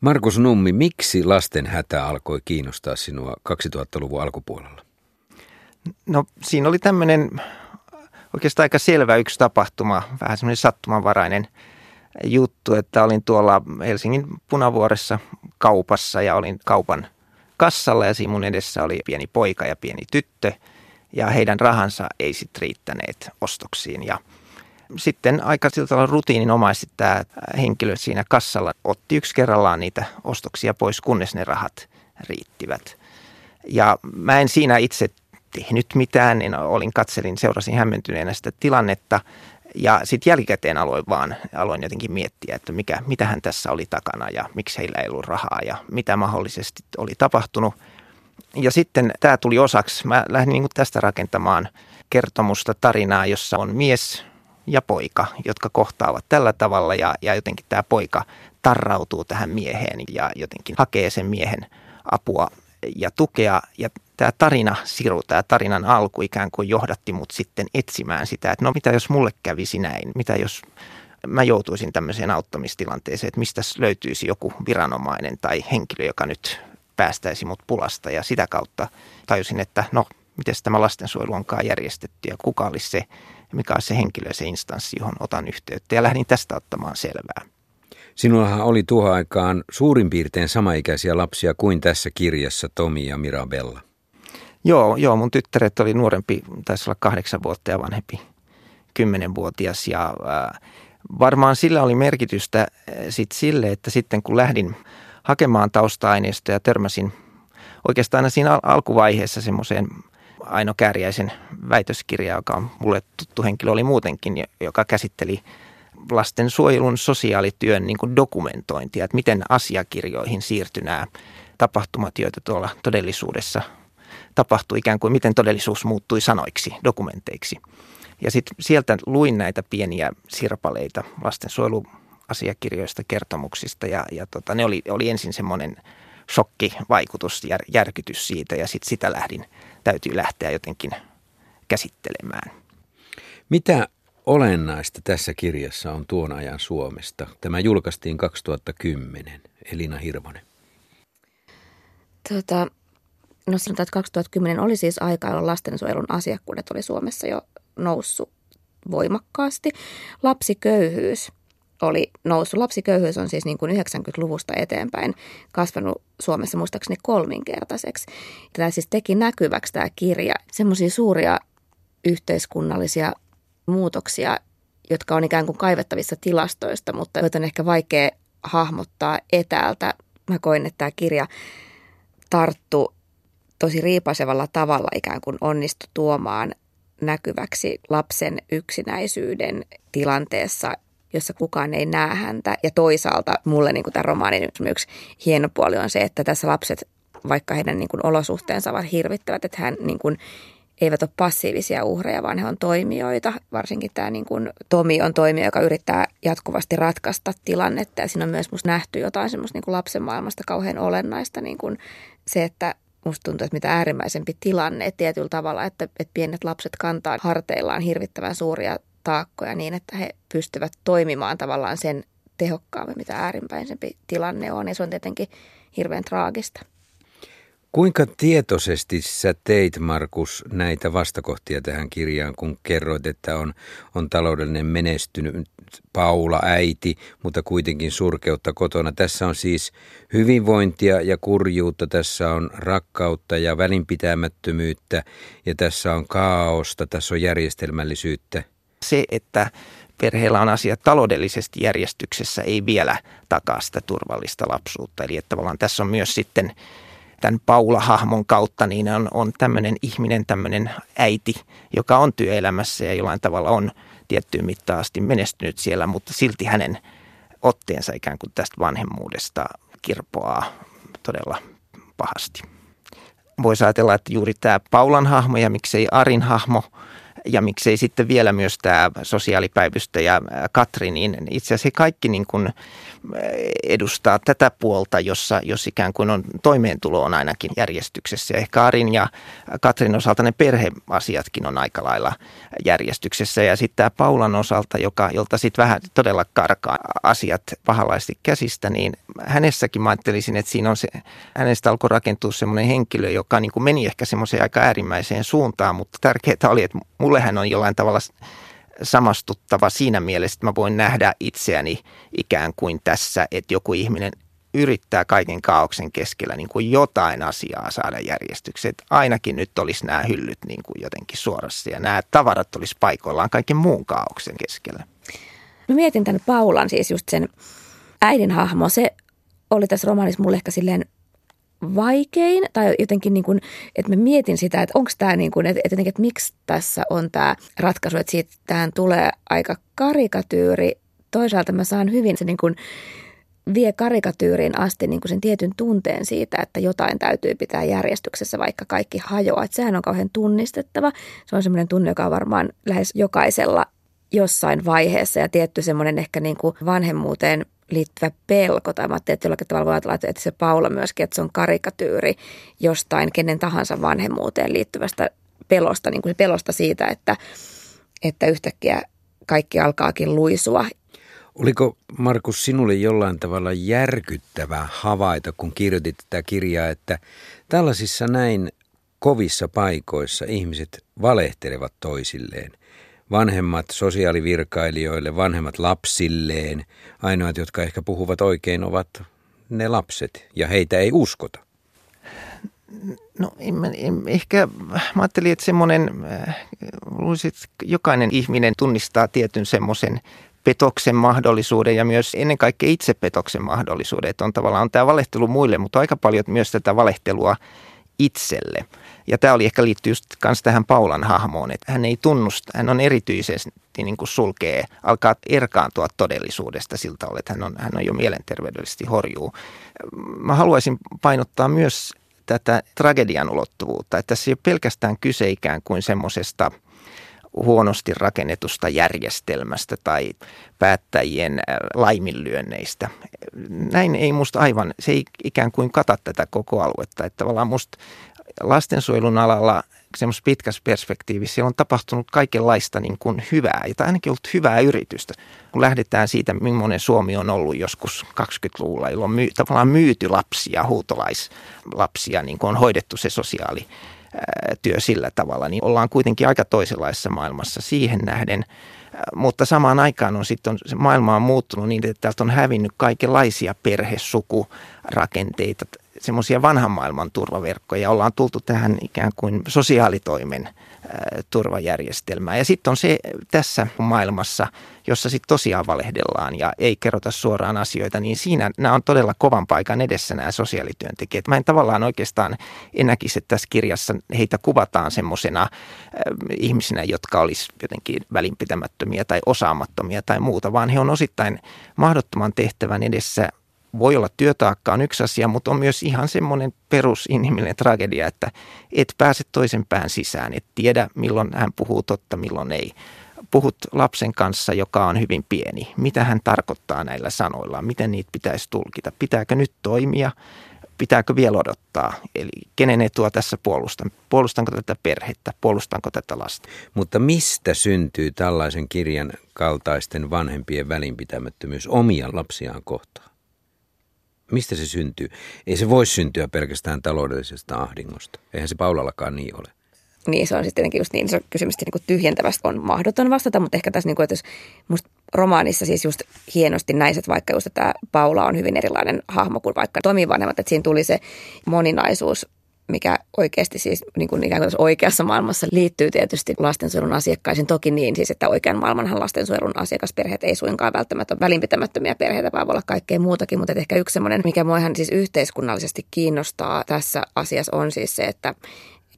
Markus Nummi, miksi lasten hätä alkoi kiinnostaa sinua 2000-luvun alkupuolella? No siinä oli tämmöinen oikeastaan aika selvä yksi tapahtuma, vähän semmoinen sattumanvarainen juttu, että olin tuolla Helsingin punavuoressa kaupassa ja olin kaupan kassalla ja siinä mun edessä oli pieni poika ja pieni tyttö ja heidän rahansa ei sitten riittäneet ostoksiin ja sitten aika sillä tavalla rutiininomaisesti tämä henkilö siinä kassalla otti yksi kerrallaan niitä ostoksia pois, kunnes ne rahat riittivät. Ja mä en siinä itse tehnyt mitään, niin olin katselin, seurasin hämmentyneenä sitä tilannetta ja sitten jälkikäteen aloin vaan, aloin jotenkin miettiä, että mikä, mitähän tässä oli takana ja miksi heillä ei ollut rahaa ja mitä mahdollisesti oli tapahtunut. Ja sitten tämä tuli osaksi, mä lähdin niin tästä rakentamaan kertomusta, tarinaa, jossa on mies ja poika, jotka kohtaavat tällä tavalla ja, ja jotenkin tämä poika tarrautuu tähän mieheen ja jotenkin hakee sen miehen apua ja tukea. Ja tämä tarina, Siru, tämä tarinan alku ikään kuin johdatti mut sitten etsimään sitä, että no mitä jos mulle kävisi näin, mitä jos mä joutuisin tämmöiseen auttamistilanteeseen, että mistä löytyisi joku viranomainen tai henkilö, joka nyt päästäisi mut pulasta ja sitä kautta tajusin, että no miten tämä lastensuojelu onkaan järjestetty ja kuka olisi se, mikä olisi se henkilö, se instanssi, johon otan yhteyttä ja lähdin tästä ottamaan selvää. Sinullahan oli tuohon aikaan suurin piirtein samaikäisiä lapsia kuin tässä kirjassa Tomi ja Mirabella. Joo, joo, mun tyttäret oli nuorempi, taisi olla kahdeksan vuotta ja vanhempi, kymmenenvuotias ja äh, varmaan sillä oli merkitystä äh, sit sille, että sitten kun lähdin hakemaan tausta-aineistoa ja törmäsin oikeastaan aina siinä al- alkuvaiheessa semmoiseen Aino Kääriäisen väitöskirja, joka on mulle tuttu henkilö oli muutenkin, joka käsitteli lastensuojelun sosiaalityön niin kuin dokumentointia, että miten asiakirjoihin siirtyi nämä tapahtumat, joita tuolla todellisuudessa tapahtui, ikään kuin miten todellisuus muuttui sanoiksi, dokumenteiksi. Ja sitten sieltä luin näitä pieniä sirpaleita lastensuojeluasiakirjoista, kertomuksista ja, ja tota, ne oli, oli ensin semmoinen shokkivaikutus, jär, järkytys siitä ja sitten sitä lähdin, täytyy lähteä jotenkin käsittelemään. Mitä olennaista tässä kirjassa on tuon ajan Suomesta? Tämä julkaistiin 2010. Elina Hirvonen. Tota, no sanotaan, että 2010 oli siis aika, jolloin lastensuojelun asiakkuudet oli Suomessa jo noussut voimakkaasti. Lapsiköyhyys oli noussut. Lapsiköyhyys on siis niin kuin 90-luvusta eteenpäin kasvanut Suomessa muistaakseni kolminkertaiseksi. Tämä siis teki näkyväksi tämä kirja semmoisia suuria yhteiskunnallisia muutoksia, jotka on ikään kuin kaivettavissa tilastoista, mutta joita on ehkä vaikea hahmottaa etäältä. Mä koin, että tämä kirja tarttu tosi riipasevalla tavalla ikään kuin onnistu tuomaan näkyväksi lapsen yksinäisyyden tilanteessa, jossa kukaan ei näe häntä. Ja toisaalta mulle niin kuin tämän romaanin yksi hieno puoli on se, että tässä lapset, vaikka heidän niin kuin olosuhteensa ovat hirvittävät, että hän niin kuin eivät ole passiivisia uhreja, vaan he on toimijoita. Varsinkin tämä niin kuin, Tomi on toimija, joka yrittää jatkuvasti ratkaista tilannetta. Ja siinä on myös musta nähty jotain semmoista niin kuin lapsen maailmasta kauhean olennaista. Niin kuin se, että musta tuntuu, että mitä äärimmäisempi tilanne että tietyllä tavalla, että, että pienet lapset kantaa harteillaan hirvittävän suuria taakkoja niin, että he pystyvät toimimaan tavallaan sen tehokkaammin, mitä äärimmäisempi tilanne on. Ja se on tietenkin hirveän traagista. Kuinka tietoisesti sä teit, Markus, näitä vastakohtia tähän kirjaan, kun kerroit, että on, on taloudellinen menestynyt Paula äiti, mutta kuitenkin surkeutta kotona. Tässä on siis hyvinvointia ja kurjuutta, tässä on rakkautta ja välinpitämättömyyttä ja tässä on kaaosta, tässä on järjestelmällisyyttä. Se, että perheellä on asiat taloudellisesti järjestyksessä, ei vielä takaa sitä turvallista lapsuutta. Eli että tavallaan tässä on myös sitten tämän Paula-hahmon kautta, niin on, on tämmöinen ihminen, tämmöinen äiti, joka on työelämässä ja jollain tavalla on tiettyyn mittaan asti menestynyt siellä, mutta silti hänen otteensa ikään kuin tästä vanhemmuudesta kirpoaa todella pahasti. Voisi ajatella, että juuri tämä Paulan hahmo ja miksei Arin hahmo ja miksei sitten vielä myös tämä sosiaalipäivystäjä Katri, niin itse asiassa he kaikki niin kuin edustaa tätä puolta, jossa jos ikään kuin on toimeentulo on ainakin järjestyksessä. Ja ehkä Arin ja Katrin osalta ne perheasiatkin on aika lailla järjestyksessä. Ja sitten tämä Paulan osalta, joka, jolta sitten vähän todella karkaa asiat pahalaisesti käsistä, niin hänessäkin mä ajattelisin, että siinä on se, hänestä alkoi rakentua semmoinen henkilö, joka niin kuin meni ehkä semmoiseen aika äärimmäiseen suuntaan, mutta tärkeää oli, että mulle hän on jollain tavalla samastuttava siinä mielessä, että mä voin nähdä itseäni ikään kuin tässä, että joku ihminen yrittää kaiken kaauksen keskellä niin kuin jotain asiaa saada järjestykseen. Että ainakin nyt olisi nämä hyllyt niin kuin jotenkin suorassa ja nämä tavarat olisi paikoillaan kaiken muun kaauksen keskellä. Mä mietin tämän Paulan, siis just sen äidin hahmo. Se oli tässä romaanissa mulle ehkä silleen vaikein, tai jotenkin niin kuin, että mä mietin sitä, että onko tämä niin kuin, että, että, että miksi tässä on tämä ratkaisu, että siitä tähän tulee aika karikatyyri. Toisaalta mä saan hyvin se niin kuin, vie karikatyyriin asti niin kuin sen tietyn tunteen siitä, että jotain täytyy pitää järjestyksessä, vaikka kaikki hajoaa. Että sehän on kauhean tunnistettava. Se on semmoinen tunne, joka on varmaan lähes jokaisella jossain vaiheessa ja tietty semmoinen ehkä niin kuin vanhemmuuteen liittyvä pelko, tai mä ajattelin, että jollakin tavalla voi ajatella, että se Paula myöskin, että se on karikatyyri jostain kenen tahansa vanhemmuuteen liittyvästä pelosta, niin kuin pelosta siitä, että, että yhtäkkiä kaikki alkaakin luisua. Oliko Markus sinulle jollain tavalla järkyttävää havaita, kun kirjoitit tätä kirjaa, että tällaisissa näin kovissa paikoissa ihmiset valehtelevat toisilleen – vanhemmat sosiaalivirkailijoille, vanhemmat lapsilleen. Ainoat, jotka ehkä puhuvat oikein, ovat ne lapset, ja heitä ei uskota. No en, en, ehkä mä ajattelin, että semmoinen, äh, luulisin, että jokainen ihminen tunnistaa tietyn semmoisen petoksen mahdollisuuden ja myös ennen kaikkea itsepetoksen mahdollisuuden. Että on tavallaan on tämä valehtelu muille, mutta aika paljon myös tätä valehtelua itselle. Ja tämä oli ehkä liittyy just kans tähän Paulan hahmoon, että hän ei tunnusta, hän on erityisesti niin kuin sulkee, alkaa erkaantua todellisuudesta siltä että hän on, hän on jo mielenterveydellisesti horjuu. Mä haluaisin painottaa myös tätä tragedian ulottuvuutta, että tässä ei ole pelkästään kyse ikään kuin semmoisesta huonosti rakennetusta järjestelmästä tai päättäjien laiminlyönneistä. Näin ei musta aivan, se ei ikään kuin kata tätä koko aluetta. Että tavallaan musta lastensuojelun alalla semmoisessa pitkässä perspektiivissä siellä on tapahtunut kaikenlaista niin kuin hyvää, tai ainakin ollut hyvää yritystä. Kun lähdetään siitä, millainen Suomi on ollut joskus 20-luvulla, jolloin myy, tavallaan myyty lapsia, huutolaislapsia, niin kuin on hoidettu se sosiaali työ sillä tavalla, niin ollaan kuitenkin aika toisenlaisessa maailmassa siihen nähden. Mutta samaan aikaan on sitten se maailma on muuttunut niin, että täältä on hävinnyt kaikenlaisia perhesukurakenteita, semmoisia vanhan maailman turvaverkkoja. Ollaan tultu tähän ikään kuin sosiaalitoimen turvajärjestelmään. Ja sitten on se tässä maailmassa, jossa sitten tosiaan valehdellaan ja ei kerrota suoraan asioita, niin siinä nämä on todella kovan paikan edessä nämä sosiaalityöntekijät. Mä en tavallaan oikeastaan enäkisi, että tässä kirjassa heitä kuvataan semmoisena äh, ihmisinä, jotka olisi jotenkin välinpitämättömiä tai osaamattomia tai muuta, vaan he on osittain mahdottoman tehtävän edessä voi olla työtaakka on yksi asia, mutta on myös ihan semmoinen perusinhimillinen tragedia, että et pääse toisen pään sisään, et tiedä milloin hän puhuu totta, milloin ei. Puhut lapsen kanssa, joka on hyvin pieni. Mitä hän tarkoittaa näillä sanoilla? Miten niitä pitäisi tulkita? Pitääkö nyt toimia? Pitääkö vielä odottaa? Eli kenen etua tässä puolustan? Puolustanko tätä perhettä? Puolustanko tätä lasta? Mutta mistä syntyy tällaisen kirjan kaltaisten vanhempien välinpitämättömyys omia lapsiaan kohtaan? Mistä se syntyy? Ei se voi syntyä pelkästään taloudellisesta ahdingosta. Eihän se Paulallakaan niin ole. Niin, se on sitten just niin, se kysymys niin tyhjentävästä on mahdoton vastata, mutta ehkä tässä, niin kuin, että jos musta romaanissa siis just hienosti näiset, vaikka just että Paula on hyvin erilainen hahmo kuin vaikka Tomi vanhemmat, että siinä tuli se moninaisuus mikä oikeasti siis niin kuin ikään kuin oikeassa maailmassa liittyy tietysti lastensuojelun asiakkaisiin. Toki niin siis, että oikean maailmanhan lastensuojelun asiakasperheet ei suinkaan välttämättä ole välinpitämättömiä perheitä, vaan voi olla kaikkea muutakin. Mutta ehkä yksi semmoinen, mikä mua ihan siis yhteiskunnallisesti kiinnostaa tässä asiassa on siis se, että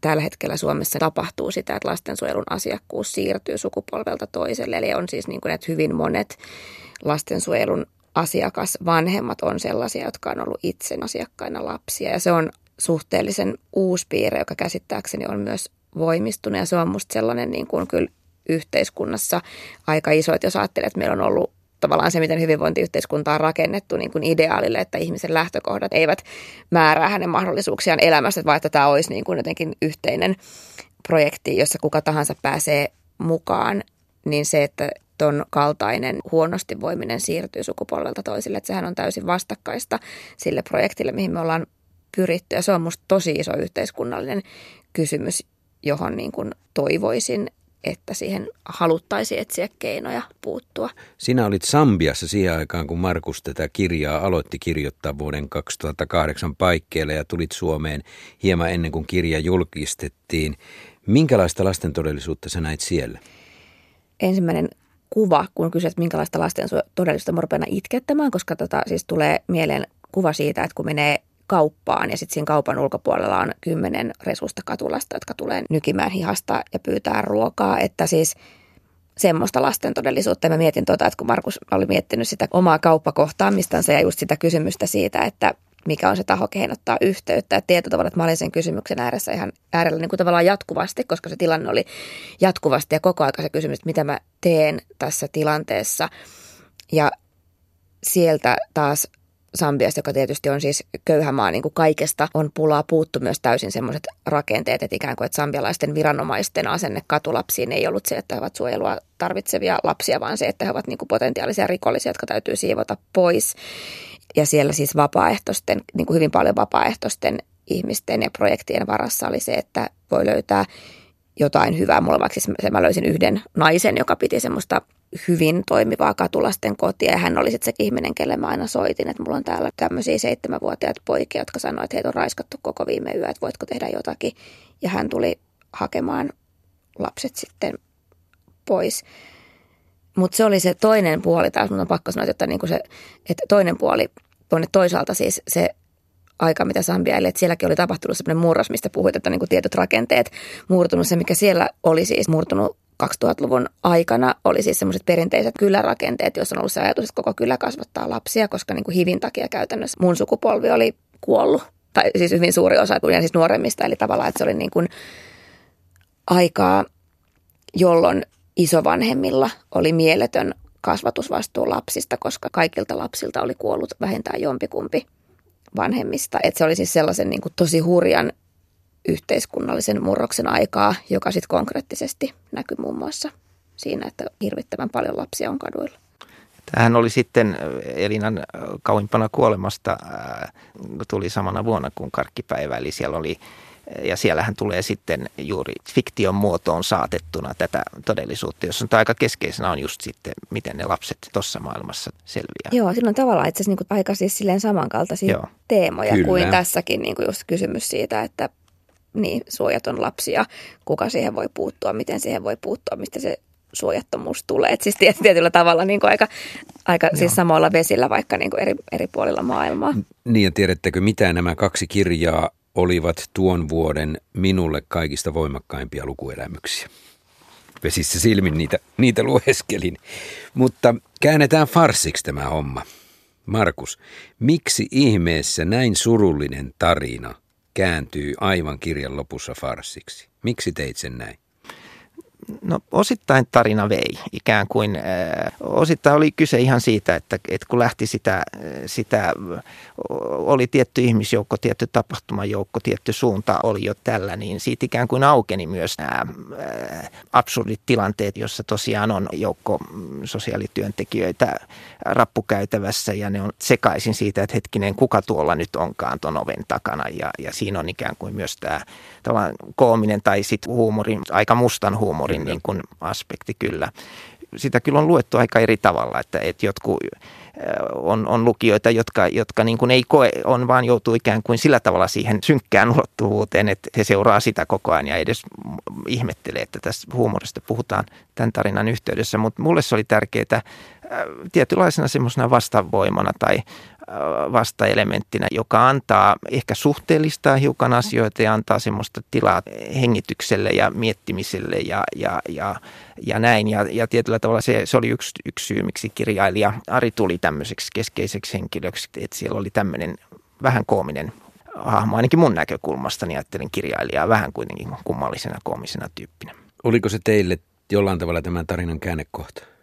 tällä hetkellä Suomessa tapahtuu sitä, että lastensuojelun asiakkuus siirtyy sukupolvelta toiselle. Eli on siis niin kuin, että hyvin monet lastensuojelun asiakasvanhemmat on sellaisia, jotka on ollut itse asiakkaina lapsia. Ja se on suhteellisen uusi piirre, joka käsittääkseni on myös voimistunut. Ja se on musta sellainen niin kuin kyllä yhteiskunnassa aika iso, että jos ajattelee, että meillä on ollut tavallaan se, miten hyvinvointiyhteiskunta on rakennettu niin kuin ideaalille, että ihmisen lähtökohdat eivät määrää hänen mahdollisuuksiaan elämässä, että tämä olisi niin kuin jotenkin yhteinen projekti, jossa kuka tahansa pääsee mukaan, niin se, että ton kaltainen huonosti voiminen siirtyy sukupolvelta toisille, että sehän on täysin vastakkaista sille projektille, mihin me ollaan pyritty. Ja se on musta tosi iso yhteiskunnallinen kysymys, johon niin kuin toivoisin, että siihen haluttaisiin etsiä keinoja puuttua. Sinä olit Sambiassa siihen aikaan, kun Markus tätä kirjaa aloitti kirjoittaa vuoden 2008 paikkeelle ja tulit Suomeen hieman ennen kuin kirja julkistettiin. Minkälaista lasten todellisuutta sä näit siellä? Ensimmäinen kuva, kun kysyt, minkälaista lasten todellisuutta mä rupean itkettämään, koska tota, siis tulee mieleen kuva siitä, että kun menee kauppaan ja sitten siinä kaupan ulkopuolella on kymmenen resusta katulasta, jotka tulee nykimään hihasta ja pyytää ruokaa, että siis semmoista lasten todellisuutta. Ja mä mietin tuota, että kun Markus oli miettinyt sitä omaa kauppakohtaamistansa ja just sitä kysymystä siitä, että mikä on se taho, kehen ottaa yhteyttä. Ja tietyllä tavalla, että mä olin sen kysymyksen ääressä ihan äärellä niin kuin tavallaan jatkuvasti, koska se tilanne oli jatkuvasti ja koko ajan se kysymys, että mitä mä teen tässä tilanteessa. Ja sieltä taas Sambiasta, joka tietysti on siis köyhä maa niin kuin kaikesta, on pulaa puuttu myös täysin semmoiset rakenteet, että ikään kuin että sambialaisten viranomaisten asenne katulapsiin ei ollut se, että he ovat suojelua tarvitsevia lapsia, vaan se, että he ovat niin kuin potentiaalisia rikollisia, jotka täytyy siivota pois. Ja siellä siis vapaaehtoisten, niin kuin hyvin paljon vapaaehtoisten ihmisten ja projektien varassa oli se, että voi löytää jotain hyvää. Mulla vaikka siis mä löysin yhden naisen, joka piti semmoista hyvin toimivaa katulasten kotia. Ja hän oli sitten se ihminen, kelle mä aina soitin, että mulla on täällä tämmöisiä seitsemänvuotiaat poikia, jotka sanoivat, että heitä on raiskattu koko viime yö, että voitko tehdä jotakin. Ja hän tuli hakemaan lapset sitten pois. Mutta se oli se toinen puoli, taas mun on pakko sanoa, että, niinku se, että toinen puoli, tuonne toisaalta siis se aika, mitä Sambia eli, että sielläkin oli tapahtunut sellainen murros, mistä puhuit, että niin kuin tietyt rakenteet murtunut. Se, mikä siellä oli siis murtunut 2000-luvun aikana oli siis semmoiset perinteiset kylärakenteet, joissa on ollut se ajatus, että koko kylä kasvattaa lapsia, koska niin kuin hivin takia käytännössä mun sukupolvi oli kuollut. Tai siis hyvin suuri osa, ja siis nuoremmista, eli tavallaan, että se oli niin kuin aikaa, jolloin isovanhemmilla oli mieletön kasvatusvastuu lapsista, koska kaikilta lapsilta oli kuollut vähintään jompikumpi vanhemmista. Että se oli siis sellaisen niin kuin tosi hurjan yhteiskunnallisen murroksen aikaa, joka sitten konkreettisesti näkyy muun muassa siinä, että hirvittävän paljon lapsia on kaduilla. Tähän oli sitten Elinan kauimpana kuolemasta, tuli samana vuonna kuin karkkipäivä, eli siellä oli ja siellähän tulee sitten juuri fiktion muotoon saatettuna tätä todellisuutta, jossa on aika keskeisenä on just sitten, miten ne lapset tuossa maailmassa selviää. Joo, siinä on tavallaan itse asiassa niin aika siis silleen samankaltaisia Joo. teemoja Kyllä. kuin tässäkin niin kuin just kysymys siitä, että niin, suojaton lapsi ja kuka siihen voi puuttua, miten siihen voi puuttua, mistä se suojattomuus tulee. Et siis tietyllä tavalla niin kuin aika, aika siis samoilla vesillä vaikka niin kuin eri, eri puolilla maailmaa. Niin ja tiedättekö mitä nämä kaksi kirjaa olivat tuon vuoden minulle kaikista voimakkaimpia lukuelämyksiä. Vesissä silmin niitä, niitä lueskelin. Mutta käännetään farsiksi tämä homma. Markus, miksi ihmeessä näin surullinen tarina kääntyy aivan kirjan lopussa farsiksi? Miksi teit sen näin? No osittain tarina vei ikään kuin. Äh, osittain oli kyse ihan siitä, että, että kun lähti sitä, sitä, oli tietty ihmisjoukko, tietty tapahtumajoukko, tietty suunta oli jo tällä, niin siitä ikään kuin aukeni myös nämä äh, absurdit tilanteet, jossa tosiaan on joukko sosiaalityöntekijöitä rappukäytävässä ja ne on sekaisin siitä, että hetkinen, kuka tuolla nyt onkaan tuon oven takana ja, ja siinä on ikään kuin myös tämä koominen tai sitten huumorin, aika mustan huumorin kyllä. Niin kuin aspekti kyllä. Sitä kyllä on luettu aika eri tavalla, että, että jotkut on, on lukijoita, jotka, jotka niin kuin ei koe, on vaan joutuu ikään kuin sillä tavalla siihen synkkään ulottuvuuteen, että he seuraa sitä koko ajan ja edes ihmettelee, että tässä huumorista puhutaan tämän tarinan yhteydessä. Mutta mulle se oli tärkeää tietynlaisena semmoisena vastavoimana tai vastaelementtinä, joka antaa ehkä suhteellistaa hiukan asioita ja antaa semmoista tilaa hengitykselle ja miettimiselle ja, ja, ja, ja näin. Ja, ja tietyllä tavalla se, se oli yksi, yksi syy, miksi kirjailija Ari tuli tämmöiseksi keskeiseksi henkilöksi, että siellä oli tämmöinen vähän koominen hahmo, ainakin mun näkökulmasta, niin ajattelin kirjailijaa vähän kuitenkin kummallisena koomisena tyyppinä. Oliko se teille jollain tavalla tämän tarinan käännekohta?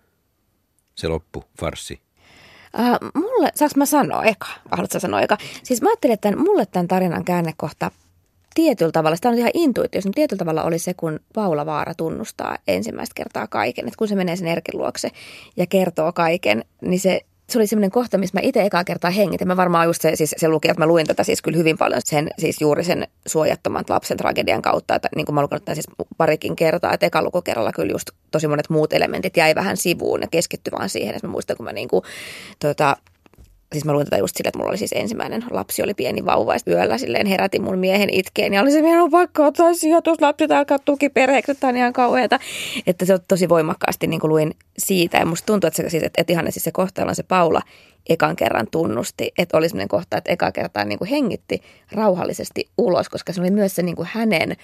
Se loppu, farsi. Äh, mulle, saanko mä sanoa eka? Haluatko sanoa eka? Siis mä ajattelin, että mulle tämän tarinan käännekohta tietyllä tavalla, sitä on ihan intuitioissa, niin tietyllä tavalla oli se, kun Paula Vaara tunnustaa ensimmäistä kertaa kaiken. Että kun se menee sen Erkin luokse ja kertoo kaiken, niin se se oli semmoinen kohta, missä mä itse ekaa kertaa hengitin. Mä varmaan just se, siis se luki, että mä luin tätä siis kyllä hyvin paljon sen, siis juuri sen suojattoman lapsen tragedian kautta, että niin kuin mä lukenut siis parikin kertaa, että eka lukukerralla kyllä just tosi monet muut elementit jäi vähän sivuun ja keskittyi vaan siihen, että mä muistan, kun mä niin kuin, tota, siis mä luin tätä just silleen, että mulla oli siis ensimmäinen lapsi, oli pieni vauva, ja yöllä silleen herätin mun miehen itkeen, ja oli se, vielä on pakko ottaa sijoituslapset, alkaa tukiperheeksi, että on ihan kauheata. Että se on tosi voimakkaasti niin kuin luin siitä, ja musta tuntuu, että, se, siis, että, että ihan siis se kohta, se Paula ekan kerran tunnusti, että oli sellainen kohta, että eka kertaa niin kuin hengitti rauhallisesti ulos, koska se oli myös se niin kuin hänen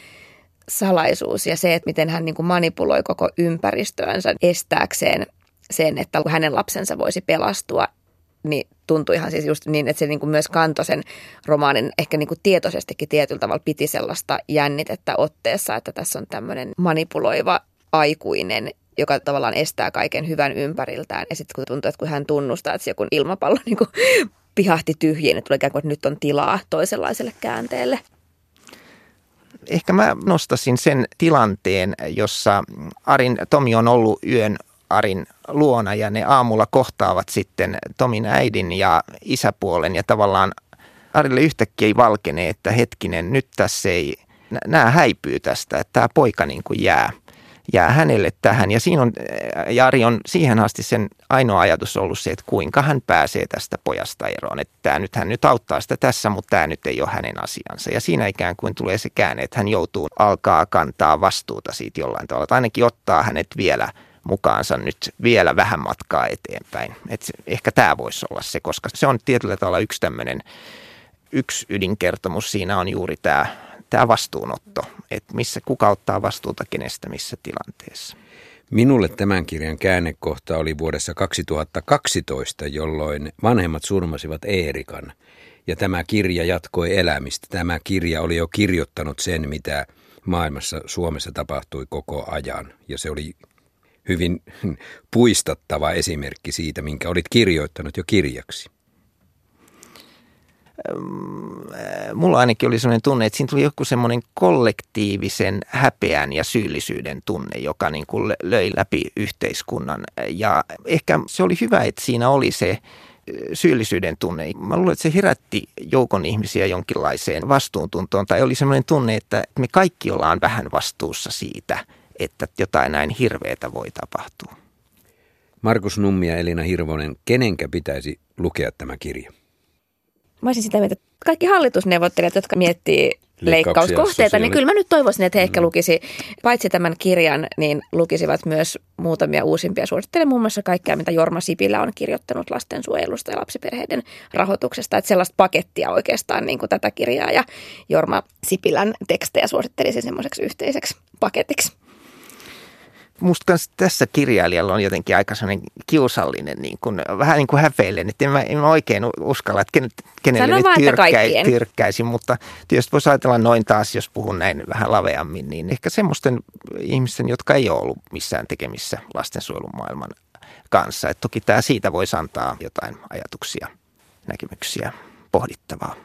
salaisuus ja se, että miten hän niin kuin manipuloi koko ympäristöönsä estääkseen sen, että hänen lapsensa voisi pelastua niin tuntui ihan siis just niin, että se niin kuin myös kantoi sen romaanin ehkä niin kuin tietoisestikin tietyllä tavalla piti sellaista jännitettä otteessa, että tässä on tämmöinen manipuloiva aikuinen, joka tavallaan estää kaiken hyvän ympäriltään. Ja sitten kun tuntuu, että kun hän tunnustaa, että se joku ilmapallo niin kuin pihahti tyhjiin, että tulee ikään kuin, että nyt on tilaa toisenlaiselle käänteelle. Ehkä mä nostasin sen tilanteen, jossa Arin Tomi on ollut yön Arin luona ja ne aamulla kohtaavat sitten Tomin äidin ja isäpuolen ja tavallaan Arille yhtäkkiä ei valkene, että hetkinen, nyt tässä ei, nämä häipyy tästä, että tämä poika niin kuin jää, jää hänelle tähän. Ja siinä on, Jari on siihen asti sen ainoa ajatus ollut se, että kuinka hän pääsee tästä pojasta eroon. Että tämä nyt, hän nyt auttaa sitä tässä, mutta tämä nyt ei ole hänen asiansa. Ja siinä ikään kuin tulee se käänne, että hän joutuu alkaa kantaa vastuuta siitä jollain tavalla. Tai ainakin ottaa hänet vielä – mukaansa nyt vielä vähän matkaa eteenpäin. Et ehkä tämä voisi olla se, koska se on tietyllä tavalla yksi tämmöinen, yksi ydinkertomus siinä on juuri tämä, tämä vastuunotto, että missä, kuka ottaa vastuuta kenestä missä tilanteessa. Minulle tämän kirjan käännekohta oli vuodessa 2012, jolloin vanhemmat surmasivat Eerikan. Ja tämä kirja jatkoi elämistä. Tämä kirja oli jo kirjoittanut sen, mitä maailmassa Suomessa tapahtui koko ajan. Ja se oli hyvin puistattava esimerkki siitä, minkä olit kirjoittanut jo kirjaksi? Mulla ainakin oli sellainen tunne, että siinä tuli joku semmoinen kollektiivisen häpeän ja syyllisyyden tunne, joka niin kuin löi läpi yhteiskunnan. Ja ehkä se oli hyvä, että siinä oli se syyllisyyden tunne. Mä luulen, että se herätti joukon ihmisiä jonkinlaiseen vastuuntuntoon. Tai oli semmoinen tunne, että me kaikki ollaan vähän vastuussa siitä – että jotain näin hirveätä voi tapahtua. Markus Nummi ja Elina Hirvonen, kenenkä pitäisi lukea tämä kirja? Mä olisin sitä mieltä, että kaikki hallitusneuvottelijat, jotka miettii leikkauskohteita, niin kyllä mä nyt toivoisin, että he ehkä mm. lukisi, paitsi tämän kirjan, niin lukisivat myös muutamia uusimpia. Suosittelen muun muassa kaikkea, mitä Jorma Sipilä on kirjoittanut lastensuojelusta ja lapsiperheiden rahoituksesta. Että sellaista pakettia oikeastaan niin kuin tätä kirjaa ja Jorma Sipilän tekstejä suosittelisin semmoiseksi yhteiseksi paketiksi musta tässä kirjailijalla on jotenkin aika sellainen kiusallinen, niin kuin, vähän niin kuin häpeilen, että en mä, en mä oikein uskalla, että kenelle Sano nyt vaan, tyrkkäi, tyrkkäisin, mutta tietysti voisi ajatella noin taas, jos puhun näin vähän laveammin, niin ehkä semmoisten ihmisten, jotka ei ole ollut missään tekemissä lastensuojelun maailman kanssa. Et toki tämä siitä voisi antaa jotain ajatuksia, näkemyksiä, pohdittavaa.